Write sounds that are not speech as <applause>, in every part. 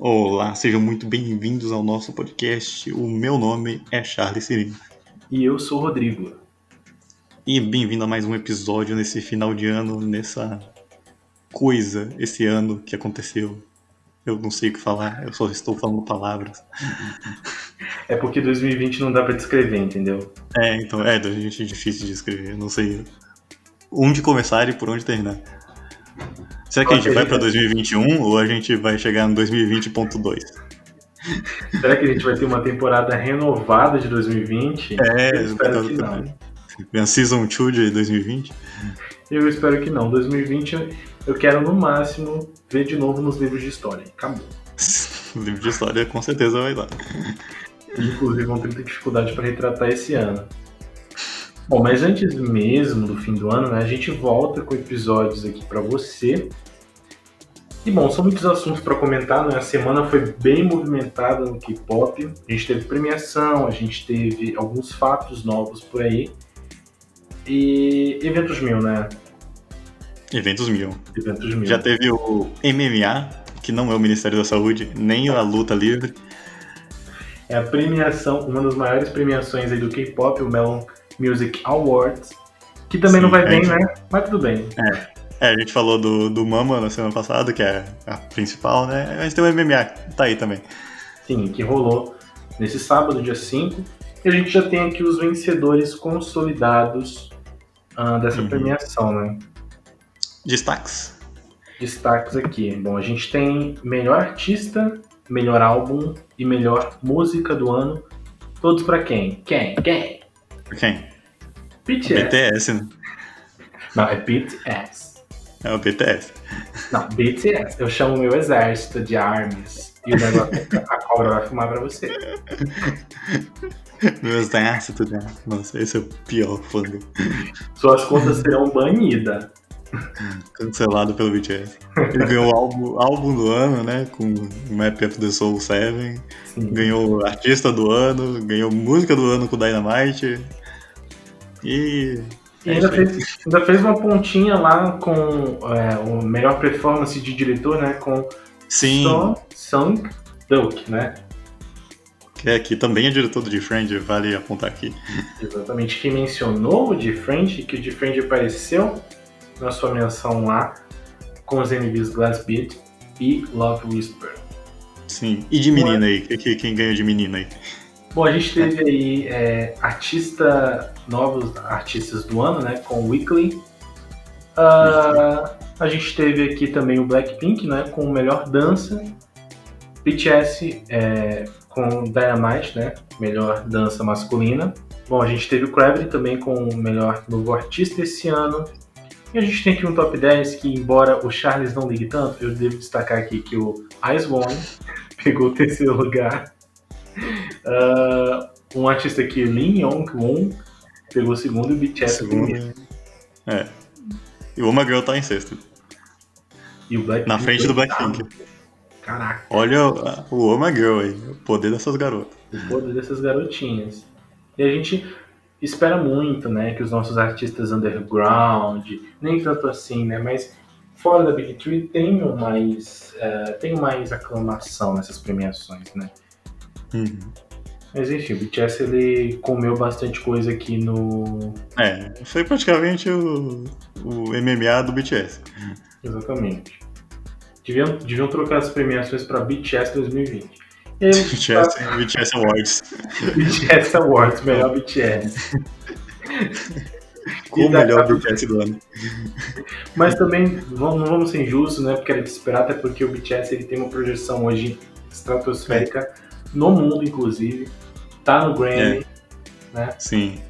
Olá, sejam muito bem-vindos ao nosso podcast. O meu nome é Charles Cirino. E eu sou o Rodrigo. E bem-vindo a mais um episódio nesse final de ano, nessa coisa esse ano que aconteceu. Eu não sei o que falar, eu só estou falando palavras. É porque 2020 não dá pra descrever, entendeu? É, então, é, 2020 é difícil de escrever, eu não sei onde começar e por onde terminar. Será que a gente vai pra 2021 ou a gente vai chegar no 2020.2? Será que a gente vai ter uma temporada renovada de 2020? É, eu espero que não. Vem a Season 2 de 2020? Eu espero que não. 2020 eu quero no máximo ver de novo nos livros de história. Acabou. O <laughs> livro de história com certeza vai dar. Inclusive vão ter dificuldade para retratar esse ano. Bom, mas antes mesmo do fim do ano, né, a gente volta com episódios aqui para você. E bom, são muitos assuntos para comentar, né? A semana foi bem movimentada no K-pop. A gente teve premiação, a gente teve alguns fatos novos por aí. E eventos mil, né? Eventos mil. Eventos mil. Já teve o MMA, que não é o Ministério da Saúde, nem a luta livre. É a premiação, uma das maiores premiações aí do K-pop, o Melon Music Awards, que também Sim, não vai bem, né? Mas tudo bem. É, a gente falou do, do Mama na semana passada, que é a principal, né? Gente tem o MMA, tá aí também. Sim, que rolou nesse sábado, dia 5. E a gente já tem aqui os vencedores consolidados ah, dessa Uhum. premiação, né? Destaques. Destaques aqui. Bom, a gente tem melhor artista, melhor álbum e melhor música do ano. Todos pra quem? Quem? Quem? Quem? BTS. BTS, né? Não, é BTS. É o BTS. Não, BTS. Eu chamo meu exército de armas. E o negócio, a cobra vai fumar pra você. Meu exército, né? Nossa, esse é o pior fã Suas contas serão banidas. cancelado pelo BTS. Ele ganhou o álbum, álbum do ano, né? Com o Map of the Soul 7. Sim. Ganhou artista do ano, ganhou música do ano com o Dynamite. E. E é ainda fez, ainda fez uma pontinha lá com é, o melhor performance de diretor, né? Com Sim, Song, Song Duk, né? que aqui também é diretor do Friend, vale apontar aqui. Exatamente. Que mencionou o de Friend, que o de Friend apareceu na sua menção lá com os MVs Glass Beat e Love Whisper. Sim. E de menina aí? Que- que- Quem ganhou de menina aí? Bom, a gente teve aí é, artista, novos artistas do ano, né? Com o Weekly. Ah, a gente teve aqui também o Blackpink, né? Com melhor dança. BTS é, com Dynamite, né? Melhor dança masculina. Bom, a gente teve o Gravity também com o melhor novo artista esse ano. E a gente tem aqui um top 10 que, embora o Charles não ligue tanto, eu devo destacar aqui que o Ice One <laughs> pegou o terceiro lugar. Ah, um artista aqui, Lin Yong-won, pegou o segundo e o BTS. Segundo. É. E o Uma Girl tá em sexto. E o Blackpink Na frente do Blackpink. Caraca, Olha o- o Uma Girl aí, o poder dessas garotas. o poder dessas garotinhas. E a gente espera muito, né, que os nossos artistas underground, nem tanto assim, né, mas fora da Big Three tenham mais, eh, tenham mais aclamação nessas premiações, né. Uhum. Mas enfim, o BTS ele comeu bastante coisa aqui no. É, foi praticamente o, o MMA do BTS. Exatamente. Deviam, deviam trocar as premiações para BTS 2020. E aí, <laughs> BTS, BTS Awards. <laughs> BTS Awards, melhor BTS. <laughs> O E da- melhor BTS do ano. Mas também vamos- não vamos ser injustos, né? Porque era de esperar, até porque o BTS ele tem uma projeção hoje estratosférica no mundo, inclusive. Tá no Grammy, né? Sim.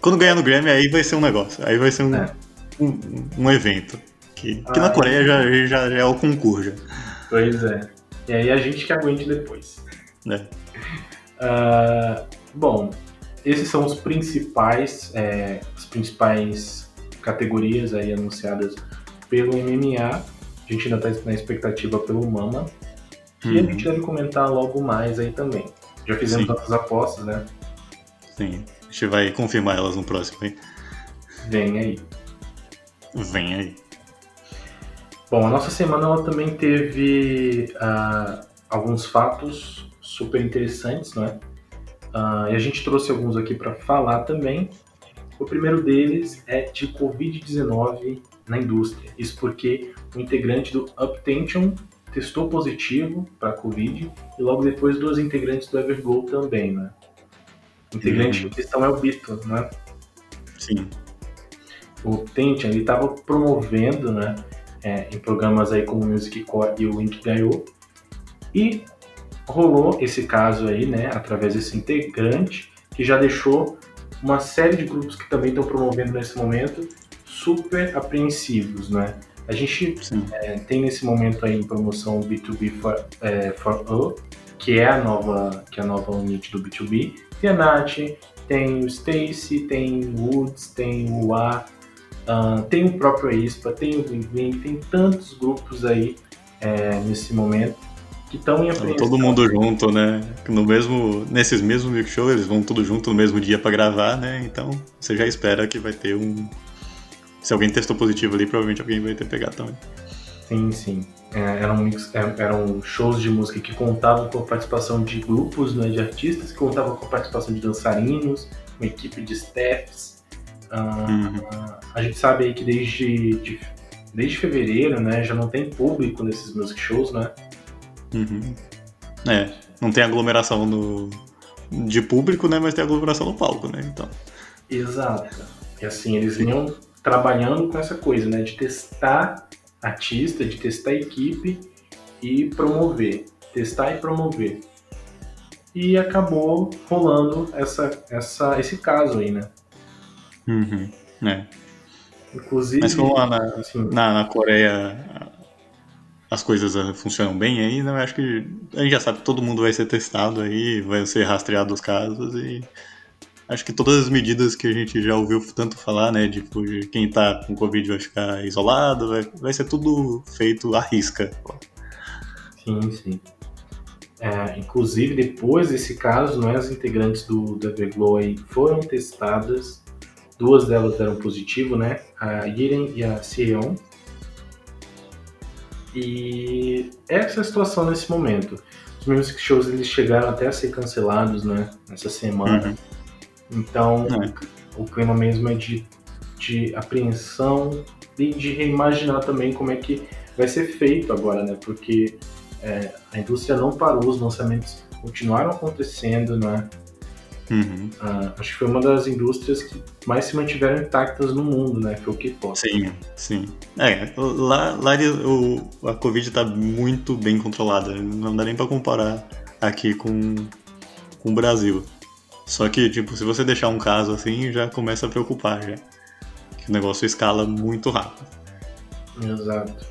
Quando ganhar no Grammy, aí vai ser um negócio. Aí vai ser um, É. um, um evento. Que, que na Ah, Coreia já, já, já é o concurso. já, Pois é. E aí a gente que aguente depois. Né? <laughs> Ah, bom, esses são os principais, é, as principais categorias aí anunciadas pelo MMA. A gente ainda está na expectativa pelo Mama. E a Uhum. gente deve comentar logo mais aí também. Já fizemos Sim. nossas apostas, né? Sim. A gente vai confirmar elas no próximo, hein? Vem aí. Vem aí. Bom, a nossa semana ela também teve uh, alguns fatos super interessantes, né? Uh, e a gente trouxe alguns aqui para falar também. O primeiro deles é de Covid-19 na indústria. Isso porque o integrante do Uptension testou positivo para Covid e logo depois duas integrantes do Everglow também, né? Integrante uhum. em questão é o Bito, né? Sim. O Uptension, ele estava promovendo, né, é, em programas aí como o Music Core e o Inkigayo, e rolou esse caso aí, né, através desse integrante, que já deixou uma série de grupos que também estão promovendo nesse momento super apreensivos, né? A gente é, tem nesse momento aí em promoção o B2B for, é, for que é a nova que é a nova unidade do B2B. Tem a Nath, tem o Stacy, tem o Woods, tem o A, uh, tem o próprio ISPA, tem o Wing tem tantos grupos aí é, nesse momento que estão em apreensão. Todo mundo junto, né? No mesmo, nesses mesmos milk show, eles vão tudo junto no mesmo dia para gravar, né? Então você já espera que vai ter um. Se alguém testou positivo ali, provavelmente alguém vai ter pegado também. Sim, sim. É, eram, é, eram shows de música que contavam com a participação de grupos né, de artistas, que contavam com a participação de dançarinos, uma equipe de staffs. Uh, uhum. A gente sabe aí que desde, de, desde fevereiro né, já não tem público nesses music shows, né? Uhum. É, não tem aglomeração no, de público, né? Mas tem aglomeração no palco, né? Então. Exato. E assim, eles vinham trabalhando com essa coisa, né? De testar artista, de testar equipe e promover. Testar e promover. E acabou rolando essa, essa, esse caso aí, né? Uhum. É. Inclusive. Mas como lá na, assim, na, na Coreia as coisas eh, funcionam bem aí, né? Eu acho que a gente já sabe que todo mundo vai ser testado aí, vai ser rastreado os casos e acho que todas as medidas que a gente já ouviu tanto falar, né, de quem tá com Covid vai ficar isolado, vai, vai ser tudo feito à risca. Sim, sim. É, inclusive, depois desse caso, né, as integrantes do, do Everglow aí foram testadas, duas delas deram positivo, né, a Yiren e a Seon, e essa é a situação nesse momento. Os music shows eles chegaram até a ser cancelados, né? Nessa semana. Uhum. Então, é. o clima mesmo é de, de apreensão e de reimaginar também como é que vai ser feito agora, né? Porque é, a indústria não parou, os lançamentos continuaram acontecendo, né? Uhum. Uh, acho que foi uma das indústrias que mais se mantiveram intactas no mundo, né? Foi o K-pop. Sim, sim. É, lá, lá o, a Covid está muito bem controlada. Não dá nem para comparar aqui com, com o Brasil. Só que, tipo, se você deixar um caso assim, já começa a preocupar, já. Que o negócio escala muito rápido. Exato.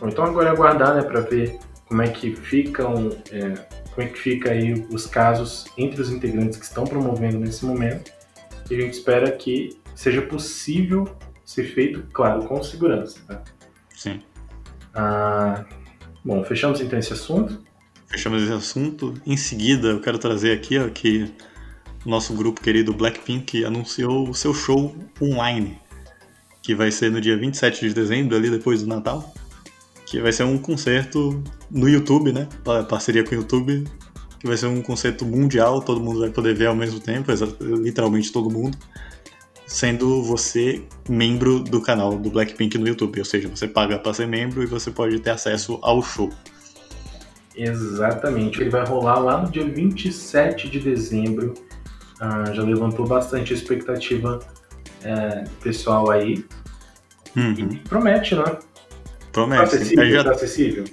Bom, então agora é aguardar, né, para ver como é que ficam é, como é que fica aí os casos entre os integrantes que estão promovendo nesse momento. E a gente espera que seja possível ser feito, claro, com segurança. Tá? Sim. Ah, bom, fechamos então esse assunto. Fechamos esse assunto. Em seguida, eu quero trazer aqui ó, que nosso grupo querido Blackpink anunciou o seu show online, que vai ser no dia 27 de dezembro, ali depois do Natal que vai ser um concerto no YouTube, né? Parceria com o YouTube, que vai ser um concerto mundial, todo mundo vai poder ver ao mesmo tempo, literalmente todo mundo, sendo você membro do canal do Blackpink no YouTube, ou seja, você paga para ser membro e você pode ter acesso ao show. Exatamente, ele vai rolar lá no dia 27 de dezembro. Ah, já levantou bastante expectativa é, pessoal aí. Uhum. E promete, né? Promete. Tá acessível, já... tá acessível?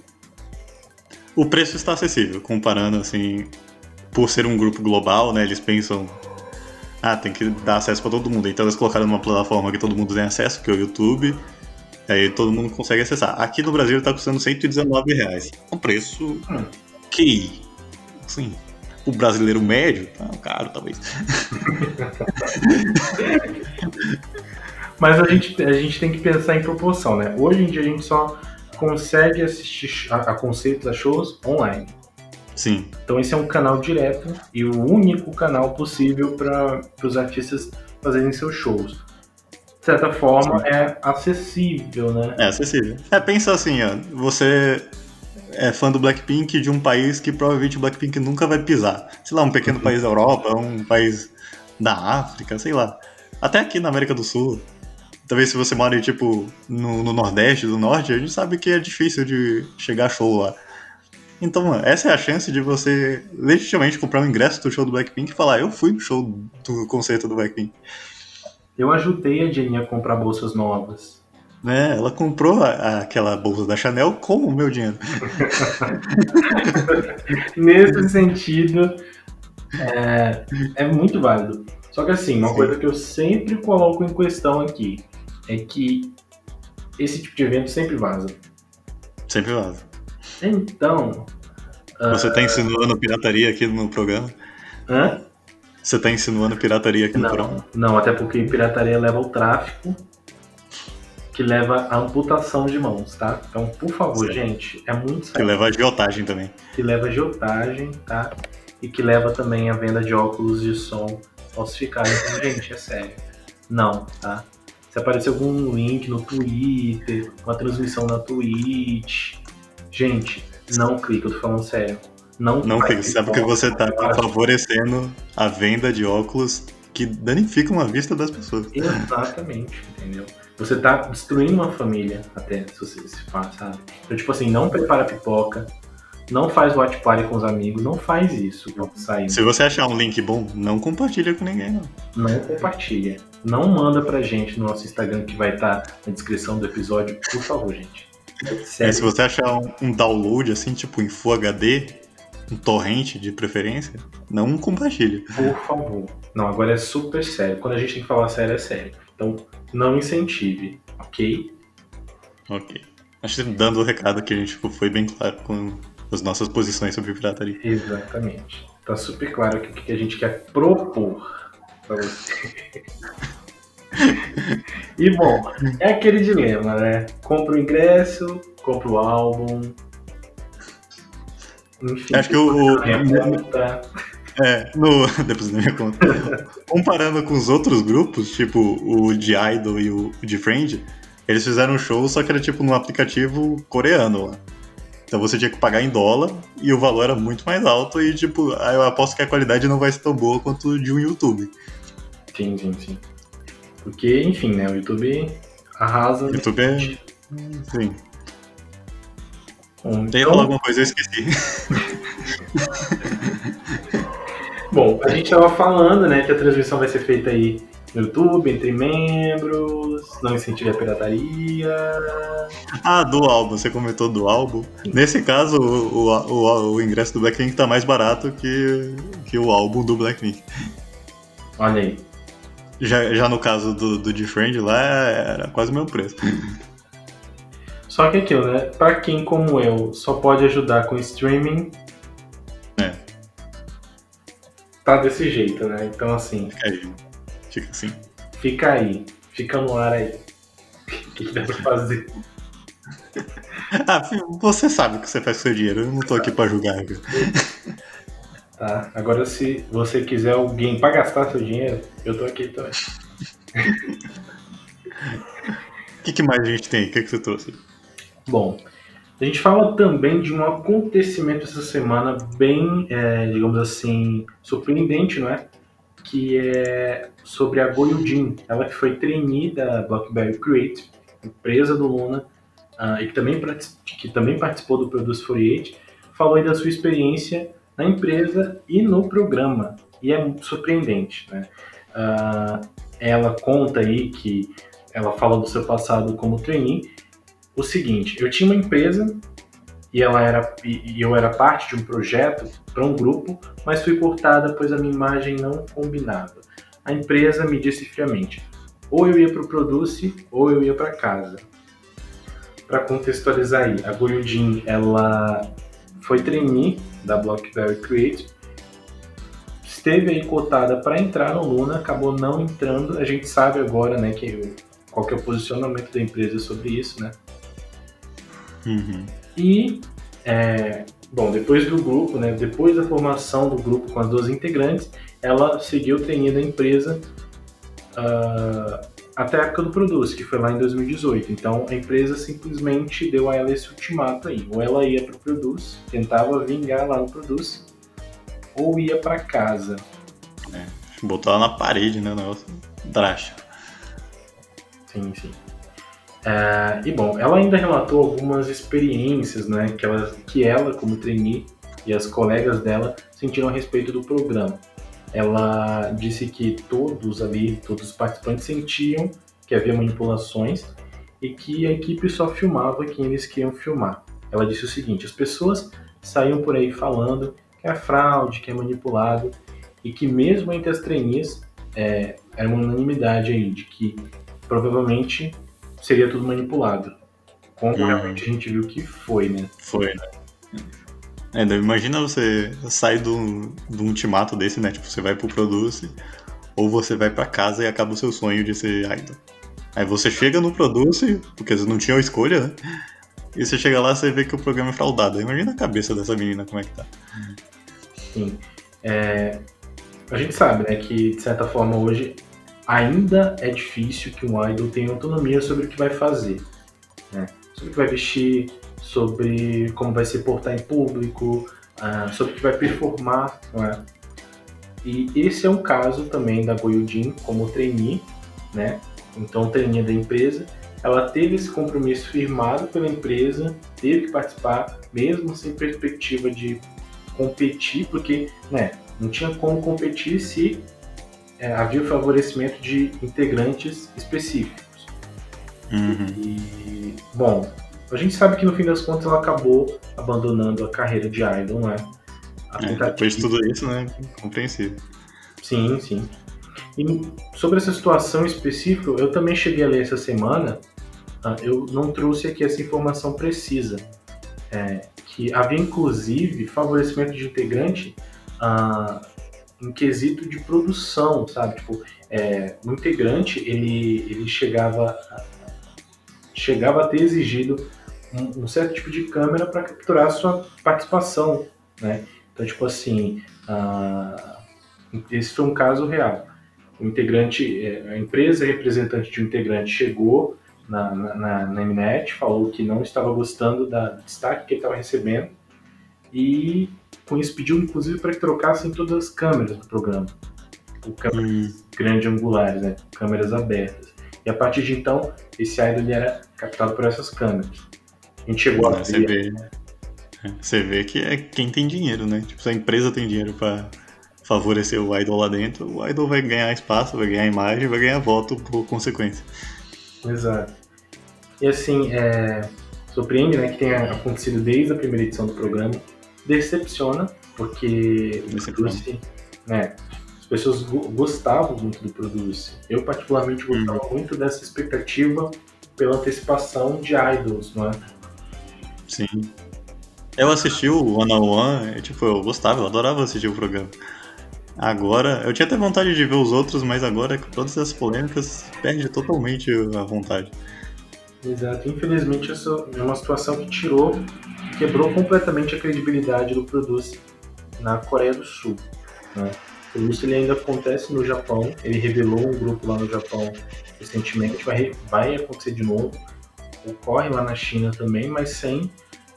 O preço está acessível, comparando assim, por ser um grupo global, né? Eles pensam, ah, tem que dar acesso para todo mundo. Então eles colocaram numa plataforma que todo mundo tem acesso, que é o YouTube. Aí todo mundo consegue acessar. Aqui no Brasil ele tá custando 119 reais. Um preço hum. que, assim, o brasileiro médio, tá caro talvez. <laughs> Mas a gente, a gente tem que pensar em proporção, né? Hoje em dia a gente só consegue assistir a, a conceitos, a shows online. Sim. Então esse é um canal direto e o único canal possível para os artistas fazerem seus shows. de certa forma, Sim. é acessível, né? É acessível. É, pensa assim, ó, você é fã do Blackpink de um país que provavelmente o Blackpink nunca vai pisar. Sei lá, um pequeno país da Europa, um país da África, sei lá. Até aqui na América do Sul. Talvez se você mora, tipo, no, no Nordeste, do Norte, a gente sabe que é difícil de chegar show lá. Então, essa é a chance de você legitimamente comprar um ingresso do show do Blackpink e falar, eu fui no show do concerto do Blackpink. Eu ajudei a Jenny a comprar bolsas novas. É, ela comprou a, aquela bolsa da Chanel com o meu dinheiro. <laughs> Nesse sentido, é, é, muito válido. Só que assim, uma Sim. coisa que eu sempre coloco em questão aqui é que esse tipo de evento sempre vaza. Sempre vaza. Então. Você está uh... insinuando pirataria aqui no programa? Hã? Você está insinuando pirataria aqui não, no programa? Não, até porque pirataria leva ao tráfico, que leva à amputação de mãos, tá? Então, por favor, gente, é muito sério. Que leva a agiotagem também. Que leva a agiotagem, tá? E que leva também a venda de óculos de som falsificados. Então, <laughs> gente, é sério. Não, tá? Se aparecer algum link no Twitter, uma transmissão na Twitch, Gente, não clica, eu tô falando sério. Não, não clica, sabe que você tá favorecendo a venda de óculos que danificam a vista das pessoas. Exatamente, entendeu? Você tá destruindo uma família até, se você se faz, sabe? Então, tipo assim, não prepara pipoca, não faz watch party com os amigos, não faz isso quando sair. Se você achar um link bom, não compartilha com ninguém, não. Não compartilha. Não manda pra gente no nosso Instagram que vai estar tá na descrição do episódio, por favor, gente. É, se você achar um, um, download assim, tipo em Full HD, um torrent de preferência, não compartilhe. Por favor. Não, agora é super sério. Quando a gente tem que falar sério, é sério. Então, não incentive, ok? Ok. Acho que dando o recado que a gente foi bem claro com as nossas posições sobre pirataria. Exatamente. Tá super claro aqui o que a gente quer propor pra você. <laughs> e bom, é aquele dilema, né? Compra o ingresso, compra o álbum. Enfim, Acho que o. <laughs> É, no, <laughs> depois da minha conta. Comparando com os outros grupos, tipo o de Idol e o de Friend, eles fizeram um show, só que era tipo num aplicativo coreano lá. Então você tinha que pagar em dólar e o valor era muito mais alto e tipo, eu aposto que a qualidade não vai ser tão boa quanto de um YouTube. Sim, sim, sim. Porque, enfim, né? O YouTube arrasa. O YouTube é. Sim. Bom, Tem então... alguma coisa, eu esqueci. <laughs> Bom, a gente estava falando, né, que a transmissão vai ser feita aí no YouTube, entre membros, não incentive a pirataria. Ah, do álbum, você comentou do álbum. Nesse caso, o, o, o, o ingresso do Blackpink tá mais barato que, que o álbum do Blackpink. Olha aí. Já, já no caso do, do Defriend lá, era quase o mesmo preço. Só que aquilo, né? Pra quem como eu só pode ajudar com streaming. Tá desse jeito, né? Então assim. Fica aí. Fica assim. Fica aí. Fica no ar aí. O que, dá pra fazer? <laughs> ah, você sabe o que você faz com seu dinheiro. Eu não tô aqui pra julgar. Tá? Agora, se você quiser alguém para gastar seu dinheiro, eu tô aqui também. <laughs> O que, que, mais a gente tem? O que, que você trouxe? Bom, a gente fala também de um acontecimento essa semana bem, é, digamos assim, surpreendente, não é? Que é sobre a Goyu Jin. Ela que foi trainee da BlackBerry Create, empresa do Luna, uh, e que também, que também participou do Produce 48, falou aí da sua experiência na empresa e no programa. E é surpreendente. Né? Uh, ela conta aí que ela fala do seu passado como trainee. O seguinte, eu tinha uma empresa e ela era e eu era parte de um projeto para um grupo, mas fui cortada pois a minha imagem não combinava. A empresa me disse friamente: ou eu ia para o Produce ou eu ia para casa. Para contextualizar aí, a Goyudin, ela foi trainee da BlackBerry Create, esteve aí cotada para entrar no Luna, acabou não entrando. A gente sabe agora, né, que qual que é o posicionamento da empresa sobre isso, né? Uhum. E, é, bom, depois do grupo, né, depois da formação do grupo com as duas integrantes, ela seguiu o trainee da empresa uh, até a época do Produce, que foi lá em 2018. Então a empresa simplesmente deu a ela esse ultimato aí. Ou ela ia para o Produce, tentava vingar lá no Produce, ou ia para casa. É, botou ela na parede, né? O negócio drástico. Sim, sim. É, e bom, ela ainda relatou algumas experiências né, que, ela, que ela, como trainee, e as colegas dela sentiram a respeito do programa. Ela disse que todos ali, todos os participantes sentiam que havia manipulações e que a equipe só filmava quem eles queriam filmar. Ela disse o seguinte: as pessoas saíam por aí falando que é fraude, que é manipulado e que mesmo entre as trainees é, era uma unanimidade aí de que provavelmente seria tudo manipulado. Como uhum. realmente a gente viu que foi, né? Foi, né? É, imagina você sair do, do ultimato desse, né? Tipo, você vai pro Produce, ou você vai para casa e acaba o seu sonho de ser idol. Aí você chega no Produce, porque você não tinha escolha, né? E você chega lá e vê que o programa é fraudado. Imagina a cabeça dessa menina, como é que tá. Sim. É, a gente sabe, né, que de certa forma hoje ainda é difícil que um idol tenha autonomia sobre o que vai fazer, né? Sobre o que vai vestir, sobre como vai se portar em público, uh, sobre o que vai performar, não é? E esse é um caso também da Goyudin como trainee, né? Então, trainee da empresa, ela teve esse compromisso firmado pela empresa, teve que participar, mesmo sem perspectiva de competir, porque né, não tinha como competir se é, havia o favorecimento de integrantes específicos. Uhum. E, bom, a gente sabe que no fim das contas ela acabou abandonando a carreira de idol, né? É, depois de tudo isso, né? Compreensível. Sim, sim. E sobre essa situação específica, eu também cheguei a ler essa semana, ah, eu não trouxe aqui essa informação precisa, é, que havia inclusive favorecimento de integrante ah, em quesito de produção, sabe? Tipo, é, o integrante ele, ele chegava chegava a ter exigido um, um certo tipo de câmera para capturar a sua participação, né? Então, tipo assim, esse foi um caso real. O integrante, é, a empresa representante de um integrante chegou na, na, na Mnet, falou que não estava gostando da, do destaque que ele estava recebendo e com isso pediu inclusive para que trocassem todas as câmeras do programa, o câmeras hum. grande angulares, né, câmeras abertas. E a partir de então, esse idol era captado por essas câmeras. A gente chegou a você vê, você vê que é quem tem dinheiro, né? Tipo, se a empresa tem dinheiro para favorecer o idol lá dentro, o idol vai ganhar espaço, vai ganhar imagem, vai ganhar voto por consequência. Exato. E assim, é... surpreende né, que tenha acontecido desde a primeira edição do programa. Decepciona, porque Decepciona. Trouxe, né, as pessoas gostavam muito do Produce. Eu, particularmente, gostava hum. muito dessa expectativa pela antecipação de idols, não é? Sim. Eu assisti o One on One, tipo, eu gostava, eu adorava assistir o programa. Agora, eu tinha até vontade de ver os outros, mas agora com todas essas polêmicas, perde totalmente a vontade. Exato. Infelizmente, essa é uma situação que tirou, quebrou completamente a credibilidade do Produce na Coreia do Sul. Né? O Produce ele ainda acontece no Japão, ele revelou um grupo lá no Japão recentemente, vai, vai acontecer de novo ocorre lá na China também, mas sem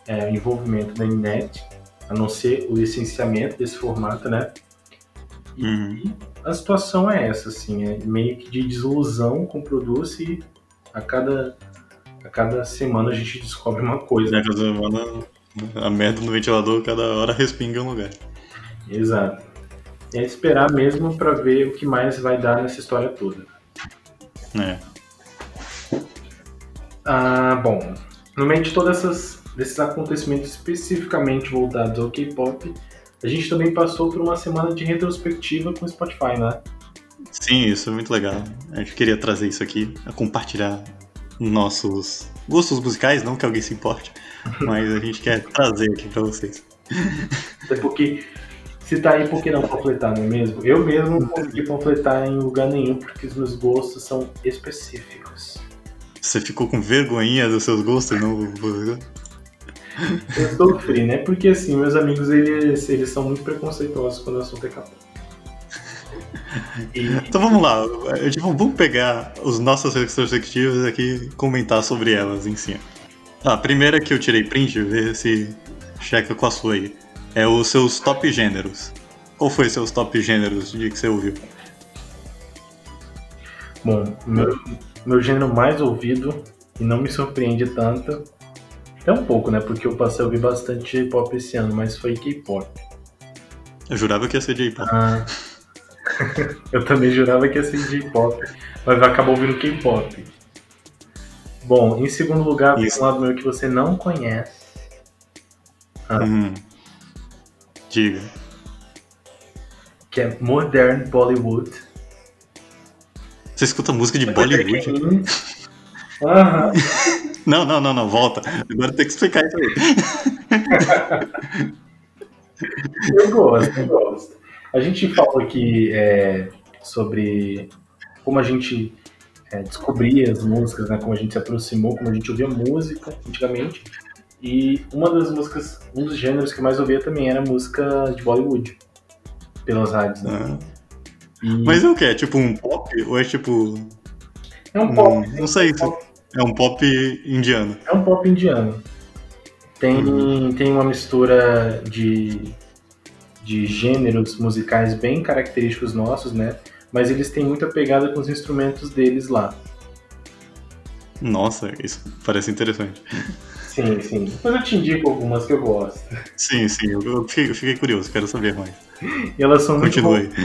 é, envolvimento da Inet, a não ser o licenciamento desse formato, né? E uhum. a situação é essa, assim, é meio que de desilusão com o Produce e a cada, cada semana a gente descobre uma coisa. A cada semana a merda no ventilador, cada hora respinga um lugar. Exato. É esperar mesmo para ver o que mais vai dar nessa história toda. É. Ah, bom, no meio de todos esses acontecimentos especificamente voltados ao K-pop, a gente também passou por uma semana de retrospectiva com o Spotify, né? Sim, isso é muito legal. A gente queria trazer isso aqui, compartilhar nossos gostos musicais, não que alguém se importe, <laughs> mas a gente quer trazer aqui para vocês. Até porque se tá aí, por que não panfletar, não é mesmo? Eu mesmo não consegui panfletar em lugar nenhum porque os meus gostos são específicos. Você ficou com vergonhinha dos seus gostos, não? Eu sofri, né? Porque assim, meus amigos, eles, eles são muito preconceituosos quando o assunto é capô. Então vamos lá, eu, tipo, vamos pegar os nossos retrospectivas aqui e comentar sobre elas em si. Ah, a primeira que eu tirei print, ver se checa com a sua aí. É os seus top gêneros. Qual foi seus top gêneros de que você ouviu? bom, meu, meu gênero mais ouvido, e não me surpreende tanto, é um pouco, né? Porque eu passei a ouvir bastante J-pop esse ano, mas foi K-pop. Eu jurava que ia ser J-pop. Ah, <laughs> eu também jurava que ia ser J-pop, mas acabou ouvindo K-pop. Bom, em segundo lugar, Isso. um lado meu que você não conhece. Ah. Hum. Diga. que é Modern Bollywood. Você escuta música de Bollywood? Aham. <laughs> Não, não, não, não, volta. Agora tem que explicar isso aí. <laughs> Eu gosto, eu gosto. A gente falou aqui é, sobre como a gente é, descobria as músicas, né? Como a gente se aproximou, como a gente ouvia música antigamente. E uma das músicas, um dos gêneros que eu mais ouvia também era música de Bollywood. Pelas rádios, né? Ah. E Mas é o que? É tipo um pop? Ou é tipo. é um pop. Hum, não sei se é um pop indiano. É um pop indiano. Tem, tem uma mistura de, de gêneros musicais bem característicos nossos, né? Mas eles têm muita pegada com os instrumentos deles lá. Nossa, isso parece interessante. Sim, sim. Depois eu te indico algumas que eu gosto. Sim, sim, eu, fiquei, eu fiquei curioso, quero saber mais. E elas são muito, Continue. vol-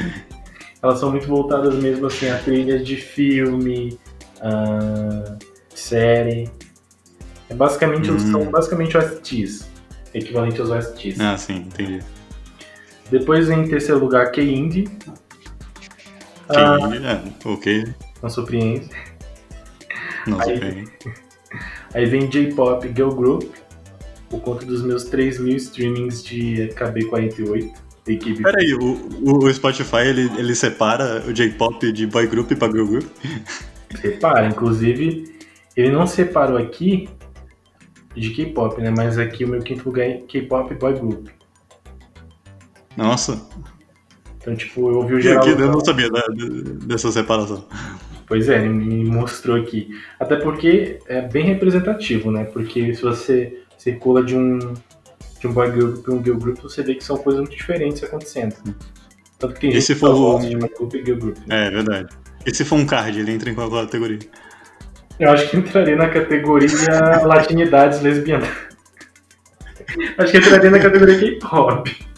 elas são muito voltadas mesmo assim a trilhas de filme, a série. É basicamente, Hum. São basicamente OSTs. Equivalente aos OSTs. Ah, sim, entendi. Depois em terceiro lugar K-Indie. Que, Ah, é, ok, não surpreende. não Aí- bem. <laughs> Aí vem J-Pop Girl Group, por conta dos meus 3 mil streamings de KB48, da equipe. Peraí, o, o- o Spotify ele, ele separa o J-pop de boy group pra girl group? <laughs> Separa, inclusive, ele não separou aqui de K-pop, né? Mas aqui o meu quinto lugar é K-pop Boy Group. Nossa, Então, tipo, eu ouvi o geral. que eu não sabia da- dessa separação. Pois é, ele me mostrou aqui. Até porque é bem representativo, né? Porque se você circula de um, de um boy group para um girl group, você vê que são coisas muito diferentes acontecendo. Tanto que tem E gente se que for o- de boy group e girl group. né? É, verdade. E se for um card, ele entra em qual categoria? Eu acho que entraria na categoria <laughs> latinidades lesbianas. <laughs> Acho que entraria na categoria K-pop.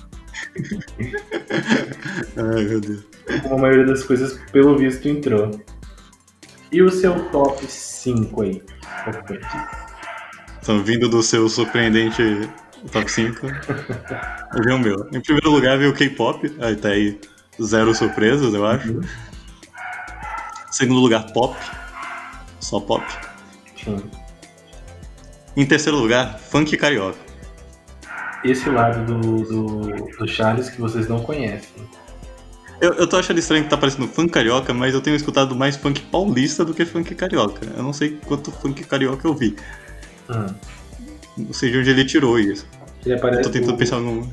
<laughs> Ai, meu Deus. Como a maioria das coisas, pelo visto, entrou. E o seu top 5 aí? Então, vindo do seu surpreendente top 5, eu vi o meu. Em primeiro lugar, veio o K-pop, aí tá aí zero surpresas, eu acho. Uhum. Segundo lugar, pop, só pop. Sim. Em terceiro lugar, funk carioca. Esse lado do, do, do Charles que vocês não conhecem. Eu, eu tô achando estranho que tá parecendo funk carioca, mas eu tenho escutado mais funk paulista do que funk carioca. Eu não sei quanto funk carioca eu vi. Hum. Não sei de onde ele tirou isso. Ele aparece. Tô tentando o, pensar num.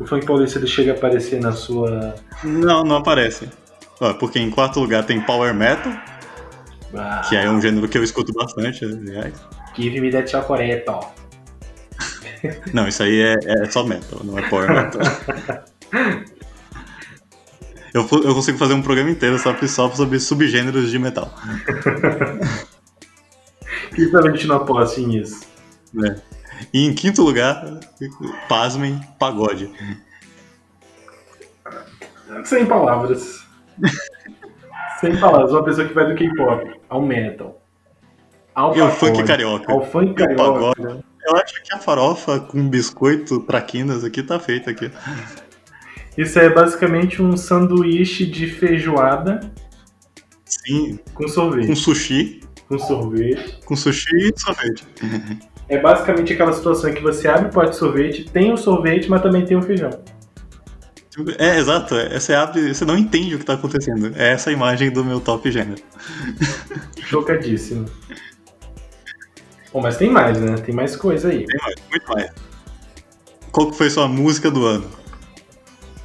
o funk paulista ele chega a aparecer na sua. Não, não aparece. Ó, porque em quarto lugar tem Power Metal, Ah, que é um gênero que eu escuto bastante, aliás. Give me that chocolate. ó. Não, isso aí é, é só metal, não é Power Metal. Eu, eu consigo fazer um programa inteiro só, só sobre subgêneros de metal. E se a gente não aposta nisso? Né? E em quinto lugar, pasmem, pagode. Sem palavras. Sem palavras. Uma pessoa que vai do K-pop ao metal. Ao pagode, funk carioca. Ao funk E carioca. pagode. Eu acho que a farofa com biscoito, traquinas aqui tá feita aqui. Isso é basicamente um sanduíche de feijoada Sim, com sorvete. com sushi, Com sorvete. com sushi e sorvete. <laughs> É basicamente aquela situação em que você abre o pote de sorvete, tem o sorvete, mas também tem o feijão. É, exato. é, Você abre, você não entende o que tá acontecendo. É essa a imagem do meu top gênero. Chocadíssimo. Bom, mas tem mais, né? Tem mais coisa aí. Tem mais, muito mais. Qual que foi sua música do ano?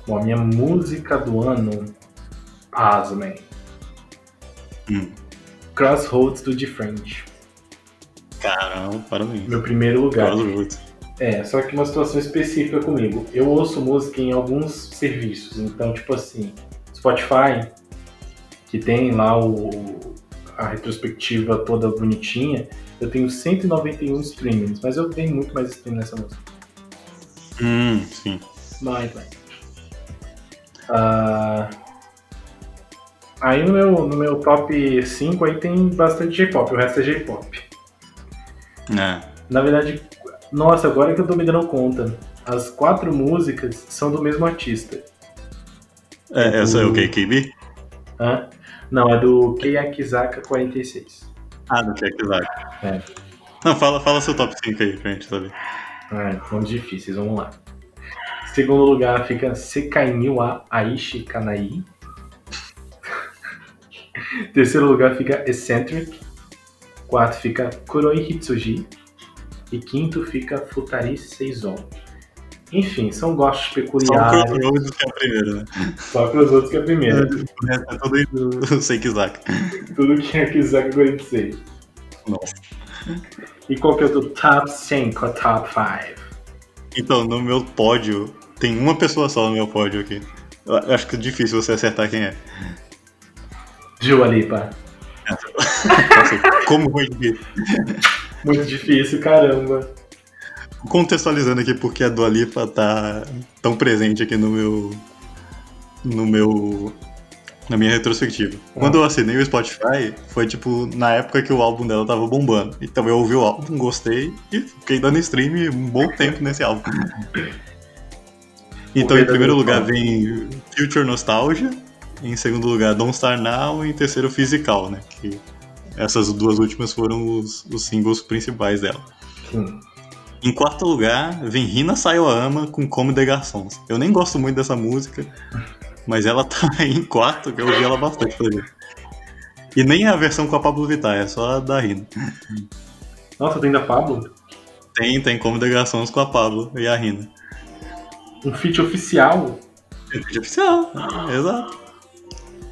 Bom, a minha música do ano. Pasmem. Hum. Crossroads do Different. Caramba, parabéns. Meu primeiro lugar. Crossroads. É, só que uma situação específica comigo. Eu ouço música em alguns serviços, então, tipo assim, Spotify, que tem lá o, a retrospectiva toda bonitinha, eu tenho 191 streamings, mas eu tenho muito mais streaming nessa música. Hum, sim. Mais, mais. Ah, aí no meu, no meu top 5 aí tem bastante J-pop, o resto é J-pop. É. Na verdade, nossa, agora que eu tô me dando conta, as quatro músicas são do mesmo artista. É, essa é o KKB? Hã? Não, é do Keyakizaka 46. Ah, do KKB. É. Não, fala, fala seu top 5 aí pra gente saber. Ah, são difíceis, vamos lá. Segundo lugar fica Sekai wa Aishi Kanai. <laughs> Terceiro lugar fica Eccentric. Quarto fica Kuroi Hitsuji. E quinto fica Futari Seizon. Enfim, são gostos Só o peculiares. Crossroads que é a primeira, né? Só para os outros que é a primeira. Resto é tudo aí do <laughs> Seikizaka. Tudo que é Kizaka 46. Nossa. E qual que é o teu top 5 ou top 5? Então, no meu pódio, tem uma pessoa só no meu pódio aqui. Eu acho que é difícil você acertar quem é. Dua Lipa. <laughs> Nossa, Como foi difícil? Muito difícil, caramba. Contextualizando aqui porque a Dua Lipa tá tão presente aqui no meu. no meu. na minha retrospectiva. Quando eu assinei o Spotify, foi tipo na época que o álbum dela tava bombando. Então eu ouvi o álbum, gostei e fiquei dando stream um bom tempo nesse álbum. <laughs> Então em primeiro lugar vem Future Nostalgia, em segundo lugar Don't Star Now e em terceiro Physical, né? Que essas duas últimas foram os, os singles principais dela. Sim. Em quarto lugar, vem Rina Sayoama com Como de Garçons. Eu nem gosto muito dessa música, mas ela tá <laughs> em quarto, que eu ouvi ela bastante. E nem é a versão com a Pablo Vittar, é só a da Rina. Nossa, tem da Pablo? Tem, tem Como de Garçons com a Pablo e a Rina. Um feat oficial? É vídeo oficial, exato.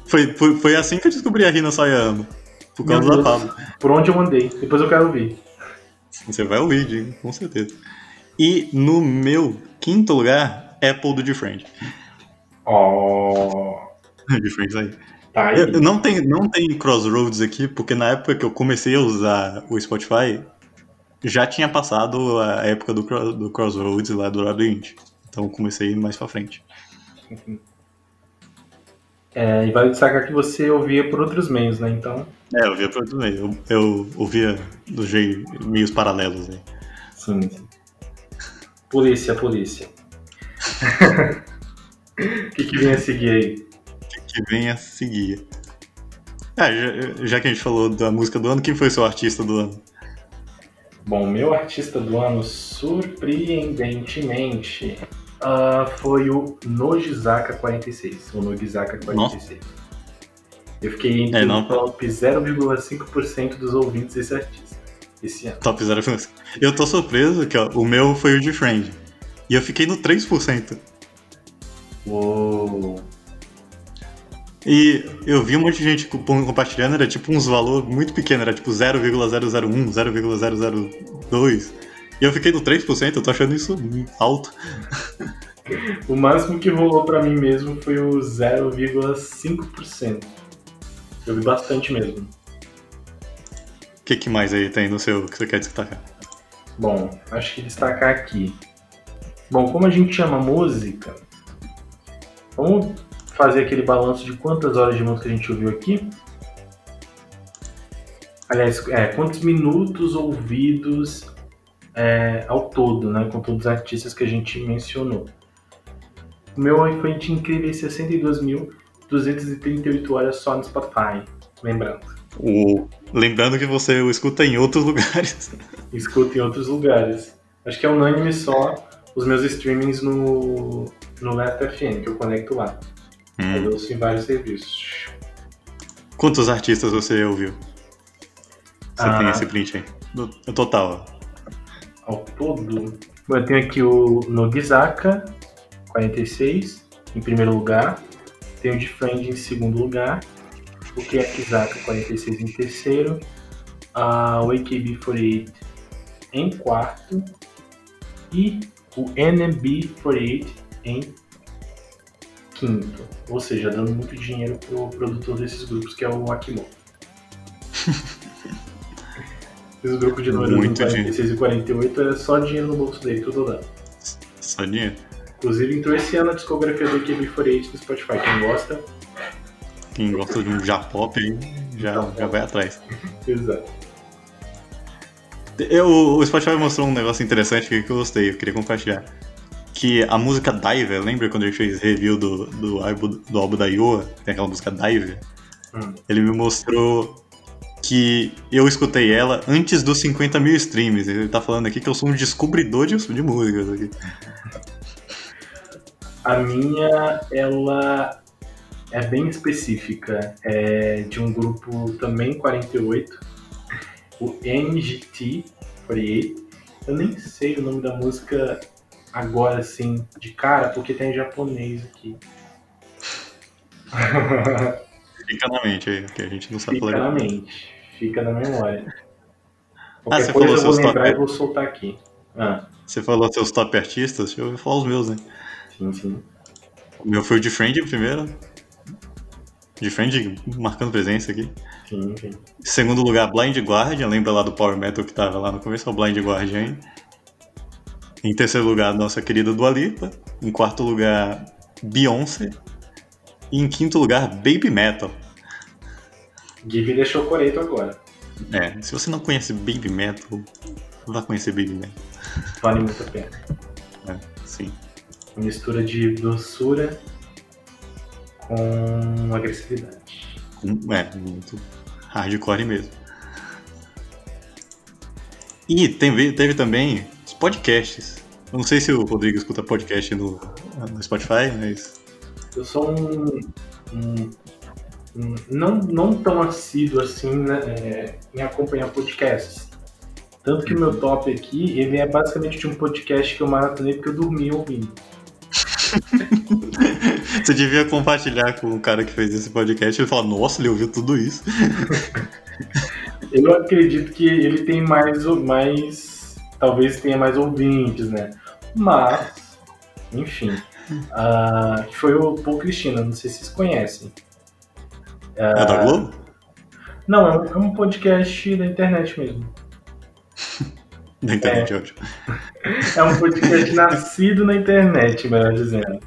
Foi, foi, foi assim que eu descobri a Rina Sayama, por causa Meu da Deus. Pablo. Por onde eu mandei? Depois eu quero ouvir. Você vai ouvir, Diego, com certeza. E no meu quinto lugar, Apple do Different. Oh, Different aí. tá aí. Eu- não, tem, não tem Crossroads aqui, porque na época que eu comecei a usar o Spotify, já tinha passado a época do, do Crossroads lá do Labyrinth. Então eu comecei mais pra frente. <laughs> É, e vale destacar que você ouvia por outros meios, né? Então, É, eu via pra outro meio. Eu, eu ouvia dos jei- meios paralelos aí. sim. Polícia, polícia. <laughs> O que, que vem a seguir aí? Que vem a seguir. Ah, já, já que a gente falou da música do ano, quem foi seu artista do ano? Bom, meu artista do ano, surpreendentemente, ah, foi o Nogizaka 46. O Nogizaka 46. Eu fiquei entre É, não, o top 0,5% dos ouvintes desse artista. Esse ano. Top 0 Eu tô surpreso que ó, o meu foi o de Friend. E eu fiquei no 3%. Uou. E eu vi um monte de gente co- compartilhando, era tipo uns valores muito pequenos, era tipo 0,001, 0,002. E eu fiquei no 3%, eu tô achando isso alto. O máximo que rolou pra mim mesmo foi o 0,5%. Eu vi bastante mesmo. O que, que mais aí tem no seu que você quer destacar? Bom, acho que destacar aqui. Bom, como a gente chama música, vamos fazer aquele balanço de quantas horas de música a gente ouviu aqui. Aliás, é, quantos minutos ouvidos é, ao todo, né? Com todos os artistas que a gente mencionou. O meu de incríveis 62.238 horas só no Spotify. Lembrando. O... Lembrando que você o escuta em outros <laughs> lugares. escuto em outros lugares. Acho que é unânime só os meus streamings no, no FM, que eu conecto lá. Hum. Eu ouço em vários serviços. Quantos artistas você ouviu? Você Ah. tem esse print aí? No, no total, ó. Ao todo, eu tenho aqui o Nogizaka, 46, em primeiro lugar. Tem o Defend em segundo lugar, o Kiyakizaka 46 em terceiro, o AKB48 em quarto e o NMB48 em quinto. Ou seja, dando muito dinheiro pro produtor desses grupos, que é o Akimoto. <laughs> Esses grupos de números Muito 46 e 48 é só dinheiro no bolso dele, tudo dando. Só dinheiro. Inclusive entrou esse ano a discografia do AKB48 no Spotify. Quem gosta, Quem gosta de um J-pop aí já, já vai atrás. <laughs> exato. Eu, o Spotify mostrou um negócio interessante que eu gostei, eu queria compartilhar. Que a música Diver, lembra quando a gente fez review do, do, álbum, do álbum da Ioa? Tem aquela música Diver? Hum. Ele me mostrou que eu escutei ela antes dos 50 mil streams. Ele tá falando aqui que eu sou um descobridor de, de músicas aqui. A minha, ela é bem específica. É de um grupo também 48, o NGT48. Eu nem sei o nome da música agora, assim, de cara, porque tem japonês aqui. Fica na mente aí, que a gente não sabe Fica falar. na mente, fica na memória. <laughs> Ah, você Qualquer coisa falou eu vou seus lembrar top- e vou soltar aqui. Ah, Você falou seus top artistas, deixa eu falar os meus, né? sim, sim. O meu foi o de Friend primeiro. De Friend marcando presença aqui. Sim, sim. Em segundo lugar, Blind Guardian, lembra lá do Power Metal que tava lá no começo, é o Blind Guardian aí. Em terceiro lugar, nossa querida Dua Lipa. Em quarto lugar, Beyoncé. E em quinto lugar, Baby Metal. Gibi deixou coreto agora. É, se você não conhece Baby Metal, vá conhecer Baby Metal. Vale muito a pena. É, sim. Uma mistura de doçura com agressividade. É, muito hardcore mesmo. E teve, teve também os podcasts. Eu não sei se o Rodrigo escuta podcast no, no Spotify, mas. Eu sou um- um- não, não tão assíduo assim né, é, em acompanhar podcasts. Tanto que o meu top aqui, ele é basicamente de um podcast que eu maratonei porque eu dormi ouvindo. <laughs> Você devia compartilhar com o cara que fez esse podcast e ele falar, nossa, ele ouviu tudo isso. <laughs> Eu acredito que ele tem mais, mais talvez tenha mais ouvintes, né? Mas, enfim, que foi o Paul Cristina, não sei se vocês conhecem. É da Globo? Não, é um, é um podcast da internet mesmo. <laughs> Da internet, ótimo. É um podcast nascido na internet, melhor dizendo.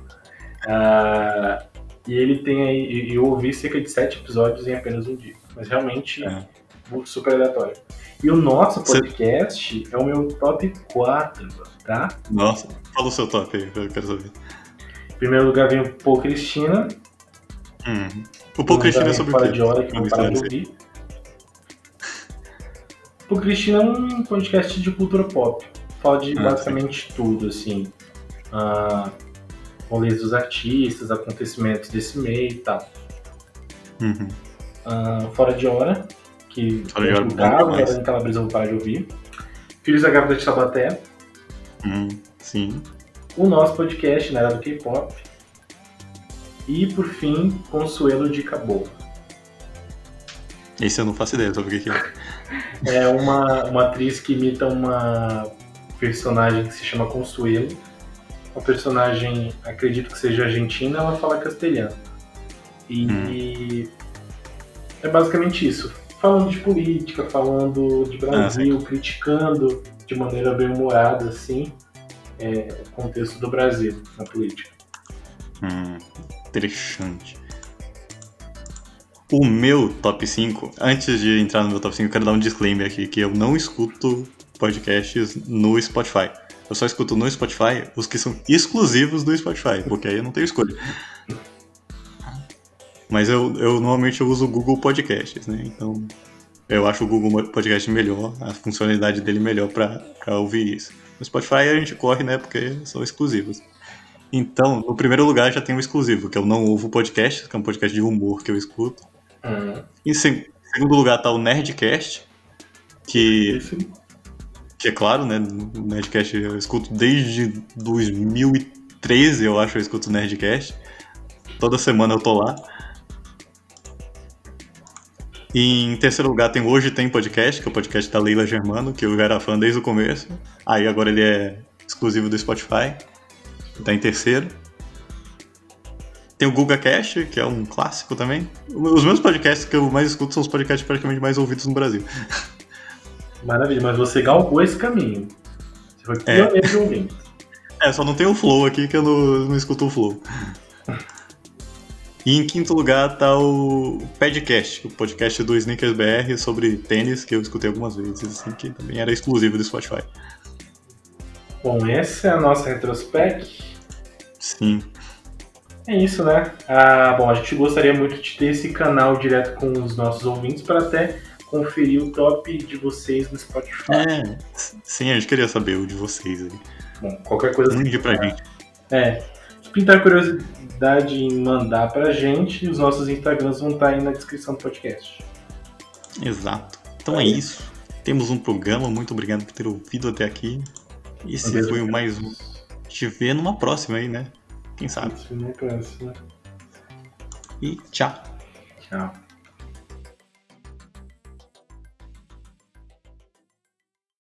Ah, e ele tem aí, eu ouvi cerca de sete episódios em apenas um dia. Mas realmente É. super aleatório. E o nosso podcast é o meu top 4, tá? Nossa, fala o seu top aí, eu quero saber. Em primeiro lugar vem o Paul Cristina. Hum. O Paul Cristina é sobre o quê? de hora que não para de ouvir. Paul Cristina é um podcast de cultura pop. Fala de Ah, basicamente tudo, assim. Ah, rolês dos artistas, acontecimentos desse meio e tal. Uhum. Ah, Fora de hora, que Fora de Hora demais. agora em Calabresa eu vou parar de ouvir. Filhos da Grávida de Tabaté, Hum, sim. o nosso podcast na era do K-pop. E por fim, Consuelo de Caboclo. Esse eu não faço ideia sobre o que é. É uma, uma atriz que imita uma personagem que se chama Consuelo. Uma personagem, acredito que seja argentina, ela fala castelhano. E é basicamente isso. Falando de política, falando de Brasil, criticando de maneira bem humorada, assim, é, o contexto do Brasil na política. Hum, interessante. O meu top 5, antes de entrar no meu top 5, eu quero dar um disclaimer aqui, que eu não escuto podcasts no Spotify. Eu só escuto no Spotify os que são exclusivos do Spotify, porque aí eu não tenho escolha. Mas eu, eu normalmente eu uso o Google Podcasts, né? Então eu acho o Google Podcast melhor, a funcionalidade dele melhor pra ouvir isso. No Spotify a gente corre, né? Porque são exclusivos. Então, no primeiro lugar já tem o exclusivo, que eu não ouvo podcast, que é um podcast de humor que eu escuto. Hum, Em se- segundo lugar tá o Nerdcast, que, que é claro, né? O Nerdcast eu escuto desde 2013, eu acho, eu escuto o Nerdcast. Toda semana eu tô lá. E em terceiro lugar tem Hoje Tem Podcast, que é o podcast da Leila Germano, que eu já era fã desde o começo. Aí agora ele é exclusivo do Spotify. Tá em terceiro. Tem o Guga Cast, que é um clássico também. Os meus podcasts que eu mais escuto são os podcasts praticamente mais ouvidos no Brasil. <laughs> Maravilha, mas você galgou esse caminho. Você foi pioneiro é. de ouvinte. É, só não tem o Flow aqui que eu não, não escuto o Flow. E em quinto lugar tá o Padcast, o podcast do Sneakers BR sobre tênis, que eu escutei algumas vezes, assim, que também era exclusivo do Spotify. Bom, essa é a nossa retrospect. Sim. É isso, né? Ah, bom, a gente gostaria muito de ter esse canal direto com os nossos ouvintes para até conferir o top de vocês no Spotify. É, sim, a gente queria saber o de vocês aí. Bom, qualquer coisa. Mande pra gente. É. Se pintar curiosidade em mandar pra gente, os nossos Instagrams vão estar aí na descrição do podcast. Exato. Então é, é isso. Temos um programa. Muito obrigado por ter ouvido até aqui. Esse foi o mais um. Te vê numa próxima aí, né? Quem sabe? Numa próxima. E tchau. Tchau.